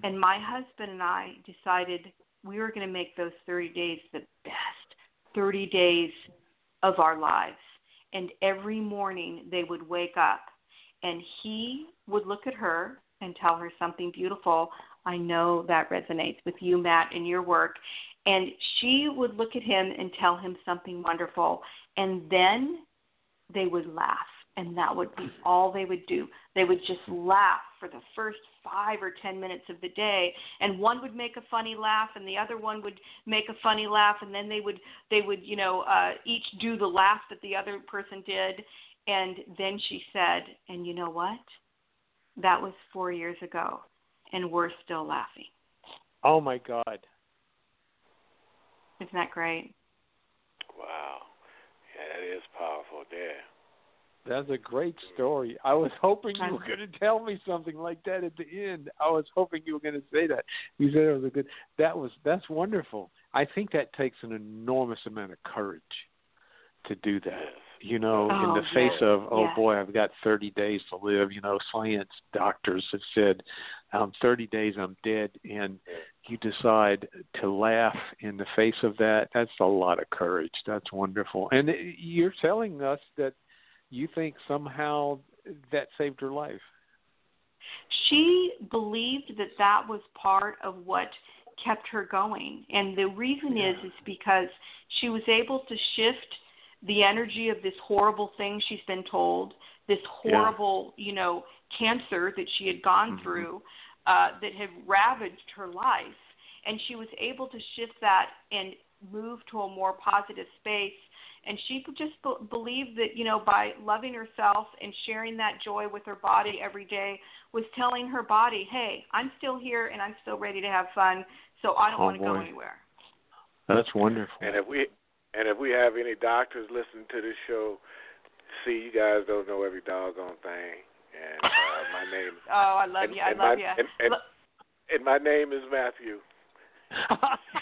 and my husband and i decided we were going to make those 30 days the best 30 days of our lives and every morning they would wake up and he would look at her and tell her something beautiful. I know that resonates with you, Matt, in your work. And she would look at him and tell him something wonderful. And then they would laugh. And that would be all they would do. They would just laugh for the first five or ten minutes of the day. And one would make a funny laugh, and the other one would make a funny laugh, and then they would they would you know uh, each do the laugh that the other person did. And then she said, "And you know what? That was four years ago, and we're still laughing." Oh my God. Isn't that great? Wow. Yeah, that is powerful there. That's a great story. I was hoping you were going to tell me something like that at the end. I was hoping you were going to say that. You said it was a good. That was that's wonderful. I think that takes an enormous amount of courage to do that. You know, Oh, in the yes, face of, oh yes. boy, I've got 30 days to live. You know, science doctors have said, um, 30 days I'm dead, and you decide to laugh in the face of that. That's a lot of courage. That's wonderful. And you're telling us that you think somehow that saved her life. she believed that that was part of what kept her going and the reason is is because she was able to shift the energy of this horrible thing she's been told this horrible you know cancer that she had gone Mhm. through uh that had ravaged her life and she was able to shift that and move to a more positive space and she just be- believed that you know by loving herself and sharing that joy with her body every day was telling her body hey i'm still here and i'm still ready to have fun so i don't Oh, want to go anywhere That's wonderful. And if we and if we have any doctors listening to this show, see you guys don't know every doggone thing. And uh, my name oh i love and, you i love my, you And, and, and my name is Matthew. *laughs*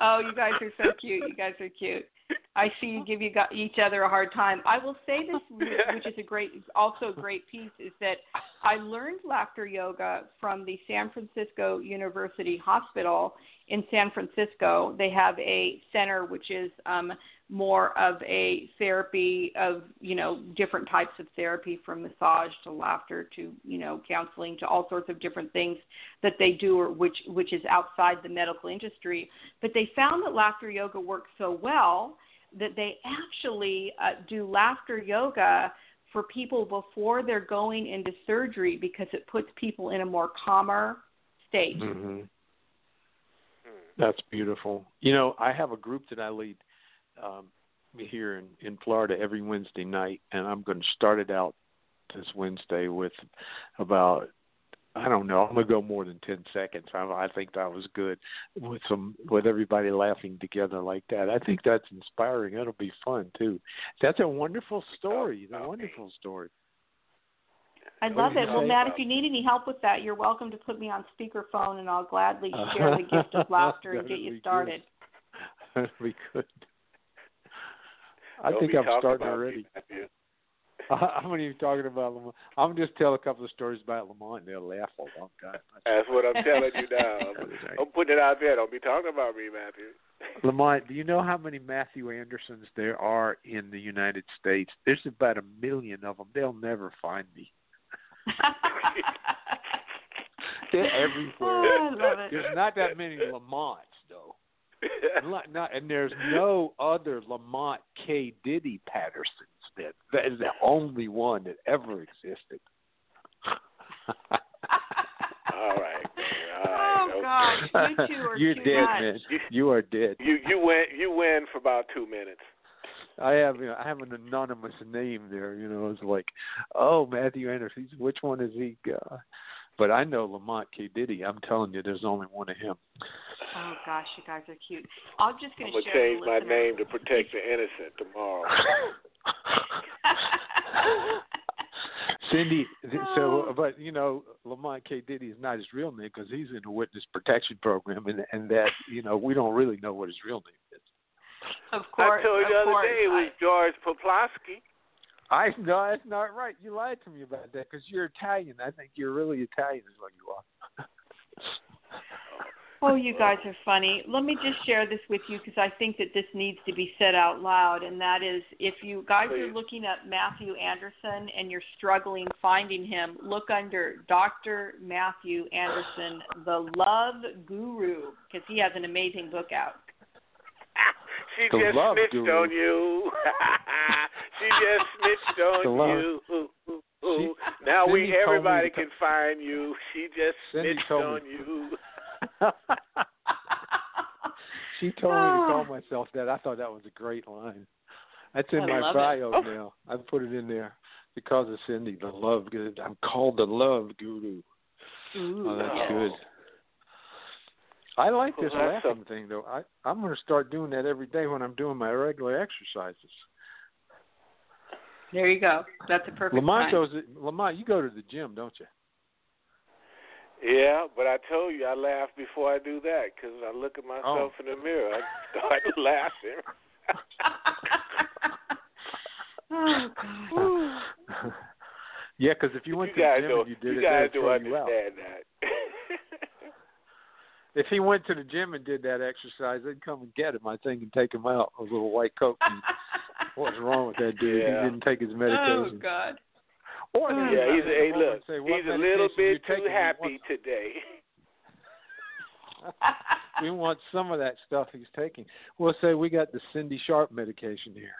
Oh, you guys are so cute. You guys are cute. I see you give you each other a hard time. I will say this, which *laughs* is a great, also a great piece, is that I learned laughter yoga from the San Francisco University Hospital in San Francisco. They have a center which is um, more of a therapy of you know different types of therapy from massage to laughter to you know counseling to all sorts of different things that they do or which which is outside the medical industry but they found that laughter yoga works so well that they actually uh, do laughter yoga for people before they're going into surgery because it puts people in a more calmer state. hmm That's beautiful. You know, I have a group that I lead um, here in in Florida every Wednesday night, and I'm going to start it out this Wednesday with about I don't know. I'm going to go more than ten seconds. I, I think that was good with some with everybody laughing together like that. I think that's inspiring. It'll be fun too. That's a wonderful story. It's a wonderful story. I love it. Well. Matt, if you need any help with that, you're welcome to put me on speakerphone, and I'll gladly uh-huh. share the gift of *laughs* laughter and get be you good. started. *laughs* That'd be good. I Don't think I'm starting already. Matthew. *laughs* I'm not even talking about Lamont. I'm just tell a couple of stories about Lamont, and they'll laugh a long time. That's what I'm telling you now. I'm, I'm putting it out there. Don't be talking about me, Matthew. *laughs* Lamont, do you know how many Matthew Andersons there are in the United States? There's about a million of them. They'll never find me. *laughs* They're everywhere. Oh, I love it. There's not that many Lamonts, though. Not, not, and there's no other Lamont K. Diddy Pattersons. That that is the only one that ever existed. *laughs* All right, man. All Oh right. gosh, you two are *laughs* You're too dead, much. man. You are dead. You you win you win for about two minutes. I have you know, I have an anonymous name there. You know, it's like, oh Matthew Anderson. Which one is he? Uh, but I know Lamont K. Diddy. I'm telling you, there's only one of him. Oh gosh, you guys are cute. I'm just I'm going gonna change my name to protect the innocent tomorrow. *laughs* *laughs* Cindy, so oh. but you know Lamont K. Diddy is not his real name because he's in the witness protection program, and and that you know we don't really know what his real name is. of course, I told you the other course. day it was George Poplowski. I no, that's not right. You lied to me about that because you're Italian. I think you're really Italian, is what you are. *laughs* Oh, you guys are funny. Let me just share this with you because I think that this needs to be said out loud. And that is, if you guys are looking at Matthew Anderson and you're struggling finding him, look under Dr. Matthew Anderson, the Love Guru, because he has an amazing book out. *laughs* She The just love snitched guru. on you. *laughs* she just *laughs* snitched on you. She- now we Cindy told everybody to can find you. She just Cindy snitched on me. you. She *laughs* told me to call Oh. myself that. I thought that was a great line. That's in I my it. bio now. I put it in there because of Cindy, the love. Guru. I'm called the love guru. Ooh, Oh, that's good. I like Well, this laughing thing though. I I'm going to start doing that every day when I'm doing my regular exercises. There you go. That's a perfect Lamont time. goes. Lamont, you go to the gym, don't you? Yeah, but I told you I laugh before I do that because I look at myself Oh. in the mirror. I *laughs* start laughing. *laughs* Oh God. *laughs* yeah, because if you went you to the gym don't, and you did you it, guys they'd don't throw you out. understand that. If he went to the gym and did that exercise, they'd come and get him, I think, and take him out. A little white coat. And what's wrong with that dude? Yeah. He didn't take his oh, medication. oh. God. Or mm. yeah, would he's come hey look, say, he's a little bit too taking? We happy today. *laughs* We want some of that stuff he's taking. We'll say we got the Cindy Sharp medication here.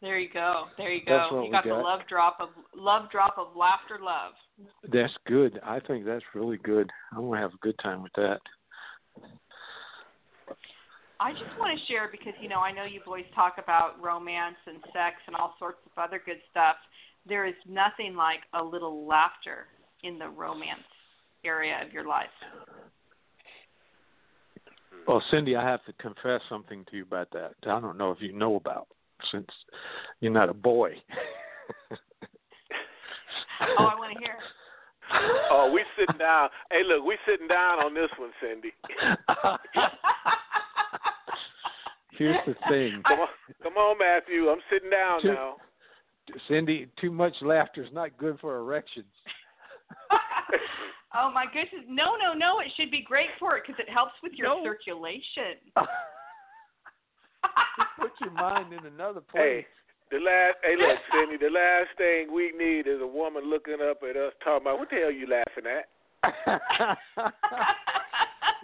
There you go. There you That's go. what You we got, the love drop of love drop of laughter love. That's good. I think that's really good. I'm gonna have a good time with that. I just want to share because you know I know you boys talk about romance and sex and all sorts of other good stuff. There is nothing like a little laughter in the romance area of your life. Well, Cindy, I have to confess something to you about that. I don't know if you know about since you're not a boy. *laughs* Oh, I want to hear. *laughs* Oh, we sitting down. Hey, look, we sitting down on this one, Cindy. *laughs* Here's the thing, Come on, come on, Matthew. I'm sitting down Two- now. Cindy. Too much laughter is not good for erections. *laughs* oh my goodness! No, no, no! It should be great for it because it helps with your No. circulation. *laughs* *laughs* Put your mind in another place. Hey, place. the last. Hey, look, Cindy. The last thing we need is a woman looking up at us talking about what the hell are you laughing at.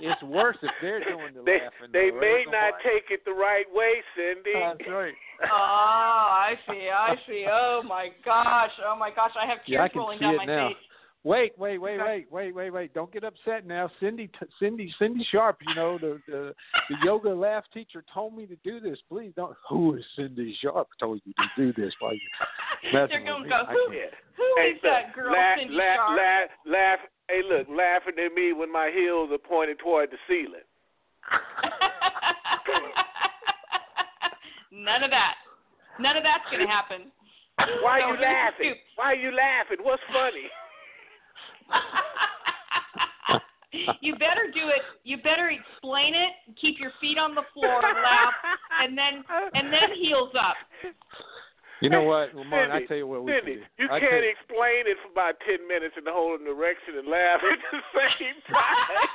It's worse if they're doing the They laughing. they though, may right? not take it the right way, Cindy. That's right. oh, *laughs* I see, I see. Oh my gosh! Oh my gosh! I have tears Yeah, I can rolling see down it my now. face. Wait, wait, wait, wait, wait, wait, wait! Don't get upset now, Cindy. T- Cindy, Cindy Sharp. You know the, the the yoga laugh teacher told me to do this. Please don't. Who is Cindy Sharp? Told you to do this while you *laughs* messing They're with gonna me. go. I Who, can't. hey, that girl, laugh, Cindy laugh, Sharp? laugh, laugh. Hey, look, laughing at me when my heels are pointed toward the ceiling. *laughs* None of that. None of that's gonna happen. Why are you laughing? Why you laughing? What's funny? *laughs* you better do it. You better explain it. Keep your feet on the floor, laugh, and then and then heels up. You know what, Lamont? I Cindy, tell you what we Cindy, can do. you I can't tell explain it for about ten minutes and hold an erection and laugh at the same time.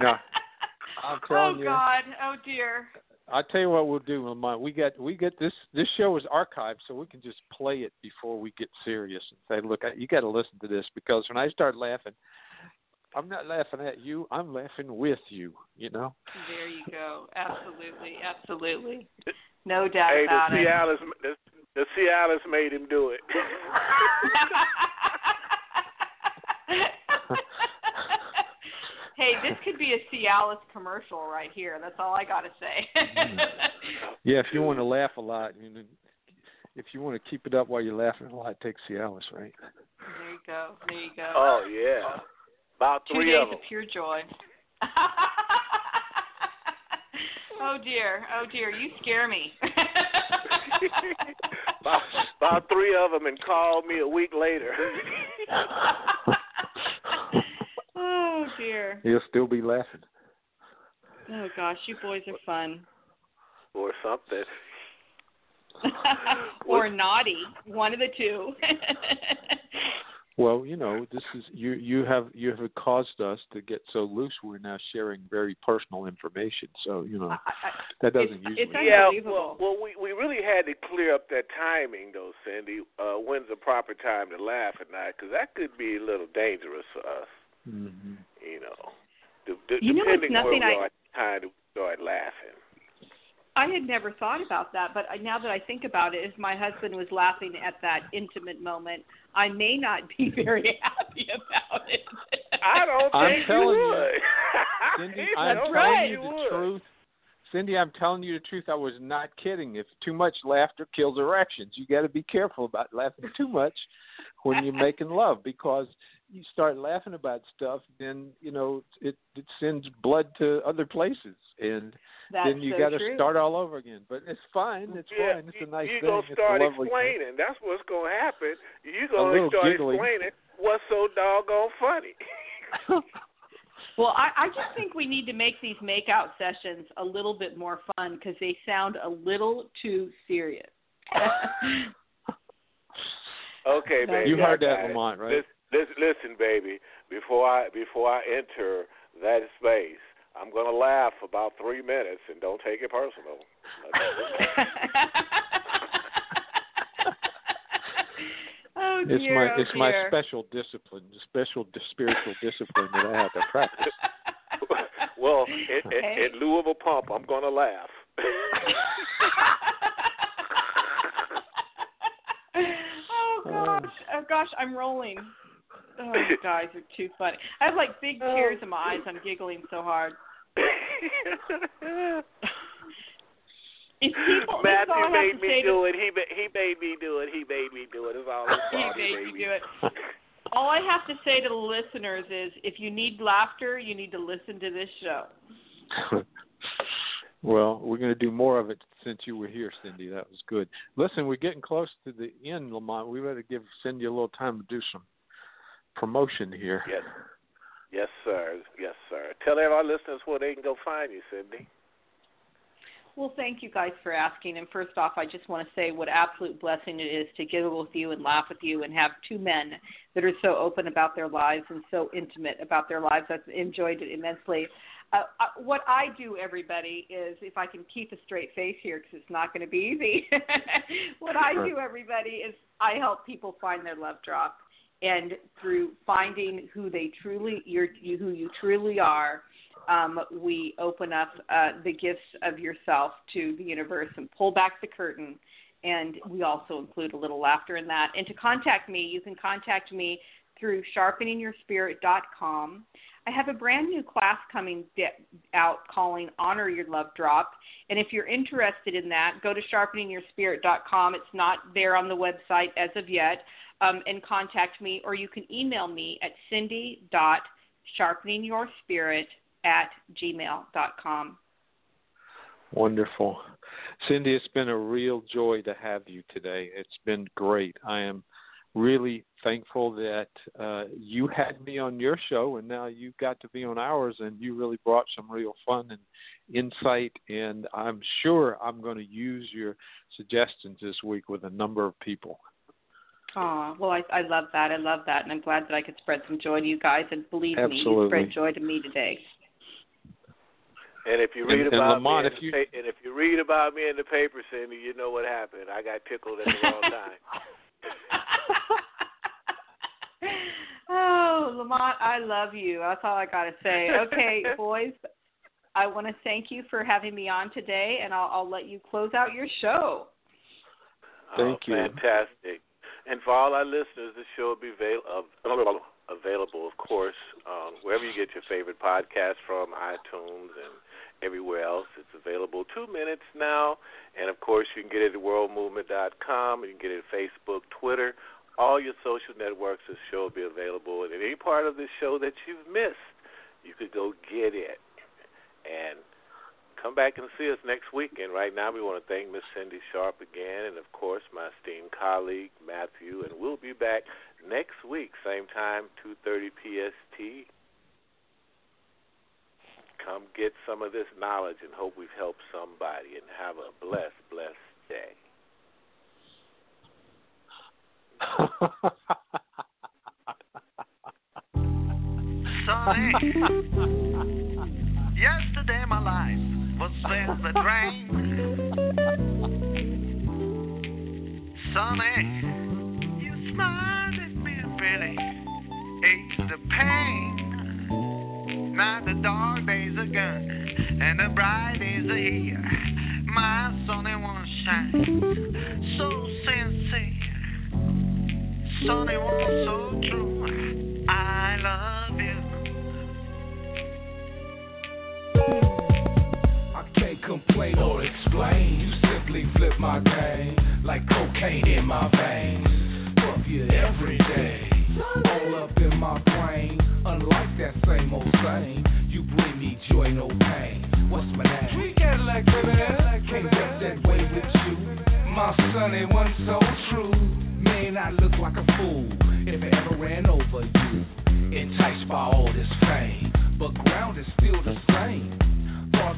No, *laughs* I'm oh telling you. God! Oh dear! I'll tell you what we'll do, Lamont. We got we get this this show is archived, so we can just play it before we get serious and say, look, I- you got to listen to this because when I start laughing, I'm not laughing at you. I'm laughing with you. You know. There you go. Absolutely, *laughs* absolutely. No doubt hey, about the it. Cialis, the, the Cialis made him do it. *laughs* hey, this could be a Cialis commercial right here. That's all I got to say. *laughs* Yeah, if you want to laugh a lot, you know, if you want to keep it up while you're laughing a lot, take Cialis, right? There you go. There you go. oh yeah, about Two days of them. of pure joy. *laughs* oh dear. Oh dear. You scare me. *laughs* about, about three of them, and called me a week later. *laughs* oh dear. He'll still be laughing. Oh gosh, you boys are fun. or something. or naughty. One of the two. Well, you know, this is you. You have you have caused us to get so loose. We're now sharing very personal information. So you know I- I- that doesn't It's- usually. it's Yeah, well, well, we we really had to clear up that timing, though, Cindy. Uh, when's the proper time to laugh at night? Because that could be a little dangerous for us. hmm You know, D- d- You know, it's depending where we nothing I- are at time to start laughing. I had never thought about that, but I- now that I think about it, if my husband was laughing at that intimate moment, I may not be *laughs* very happy about it. I don't I'm think telling you you, would. *laughs* Cindy, I I'm telling right. you the would. truth. Cindy, I'm telling you the truth. I was not kidding. If too much laughter kills erections, you got to be careful about laughing too much when you're *laughs* making love because you start laughing about stuff, then you know it it sends blood to other places, and That's then you so got to start all over again. But it's fine. It's Yeah, fine. It's you, a nice you thing. gonna start a lovely thing. explaining. That's what's gonna happen. You're gonna start giggly. explaining what's so doggone funny. *laughs* Well, I, I just think we need to make these makeout sessions a little bit more fun because they sound a little too serious. *laughs* okay, *laughs* baby. You heard that, Lamont, right? Listen, listen, listen, baby. Before I before I enter that space, I'm going to laugh about three minutes, and don't take it personal. *laughs* oh it's dear, my oh it's my special discipline, the special spiritual discipline that I have to practice. *laughs* well, in, Okay. in, in lieu of a pump, I'm going to laugh. *laughs* Oh, oh gosh, oh gosh, I'm rolling. Oh, you guys are too funny. I have like big tears in my eyes. I'm giggling so hard. *laughs* If people, this is all I Matthew made me do it. He he made me do it. He made me do it. It's all his *laughs* he fault. He made made me do it. *laughs* All I have to say to the listeners is, if you need laughter, you need to listen to this show. well, we're going to do more of it since you were here, Cindy. That was good. Listen, we're getting close to the end, Lamont. We better give Cindy a little time to do some promotion here. Yes. Yes, sir. Yes, sir. Tell our listeners where they can go find you, Cindy. Well, thank you guys for asking. And first off, I just want to say what absolute blessing it is to giggle with you and laugh with you and have two men that are so open about their lives and so intimate about their lives. I've enjoyed it immensely. Uh, uh, what I do, everybody, is if I can keep a straight face here, because it's not going to be easy. *laughs* what I do, everybody, is I help people find their love drop, and through finding who they truly, you're, you, who you truly are, um, we open up uh, the gifts of yourself to the universe and pull back the curtain. And we also include a little laughter in that. And to contact me, you can contact me through sharpeningyourspirit.com. I have a brand new class coming out calling Honor Your Love Drop. And if you're interested in that, go to sharpeningyourspirit.com. It's not there on the website as of yet. Um, and contact me, or you can email me at cindy.sharpeningyourspirit at gmail.com. Wonderful. Cindy, it's been a real joy to have you today. It's been great. I am really thankful that uh, you had me on your show and now you've got to be on ours and you really brought some real fun and insight and I'm sure I'm going to use your suggestions this week with a number of people. Oh, well, I, I love that. I love that. And I'm glad that I could spread some joy to you guys. And believe me, you spread joy to me today. And if you read and about Lamont, me, in if the you- pa- and if you read about me in the paper, Cindy, you know what happened. I got pickled at the wrong *laughs* time. *laughs* oh, Lamont, I love you. That's all I got to say. Okay, *laughs* boys, I want to thank you for having me on today, and I'll, I'll let you close out your show. Oh, thank oh, you. Fantastic. And for all our listeners, the show will be avail- av- available, of course, um, wherever you get your favorite podcast from, iTunes and everywhere else. It's available two minutes now. And, of course, you can get it at worldmovement.com. You can get it at Facebook, Twitter, all your social networks. This show will be available. And any part of this show that you've missed, you could go get it. And come back and see us next week. And right now, we want to thank Miss Cindy Sharp again, and of course, my esteemed colleague Matthew. And we'll be back next week, same time, 2:30 PST. Come get some of this knowledge, and hope we've helped somebody. And have a blessed, blessed day. *laughs* Sunny. *laughs* Yesterday my life was filled with rain. Sunny, you smiled at me really eased the pain. Now the dark days are gone and the bright days are here. My Sunny won't shine so sincere. Sunny won't so true. I love complain or explain. You simply flip my game like cocaine in my veins. Fuck you every day. All up in my brain. Unlike that same old saying, you bring me joy, no pain. What's my name? We Sweet Cadillac, baby. Can't get that way with you. My son ain't one so true. Man, I look like a fool if I ever ran over you. Enticed by all this fame, but ground is still the same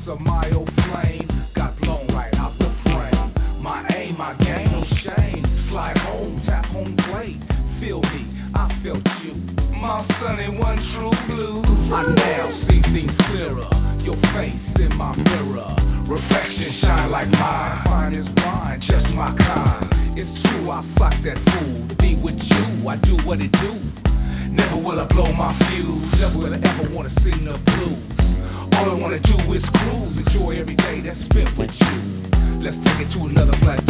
a mild flame. Got blown right out the frame. My aim, my game, no shame. Slide home, tap home plate. Feel me, I felt you. My son ain't one true blue. I now see things clearer. Your face in my mirror. Reflection shine like mine. Fine as wine, just my kind. It's true, I fuck that fool. To be with you, I do what it do. Never will I blow my fuse. Never will I ever wanna see the blue all I wanna do is cruise, enjoy every day that's spent with you. Let's take it to another flight.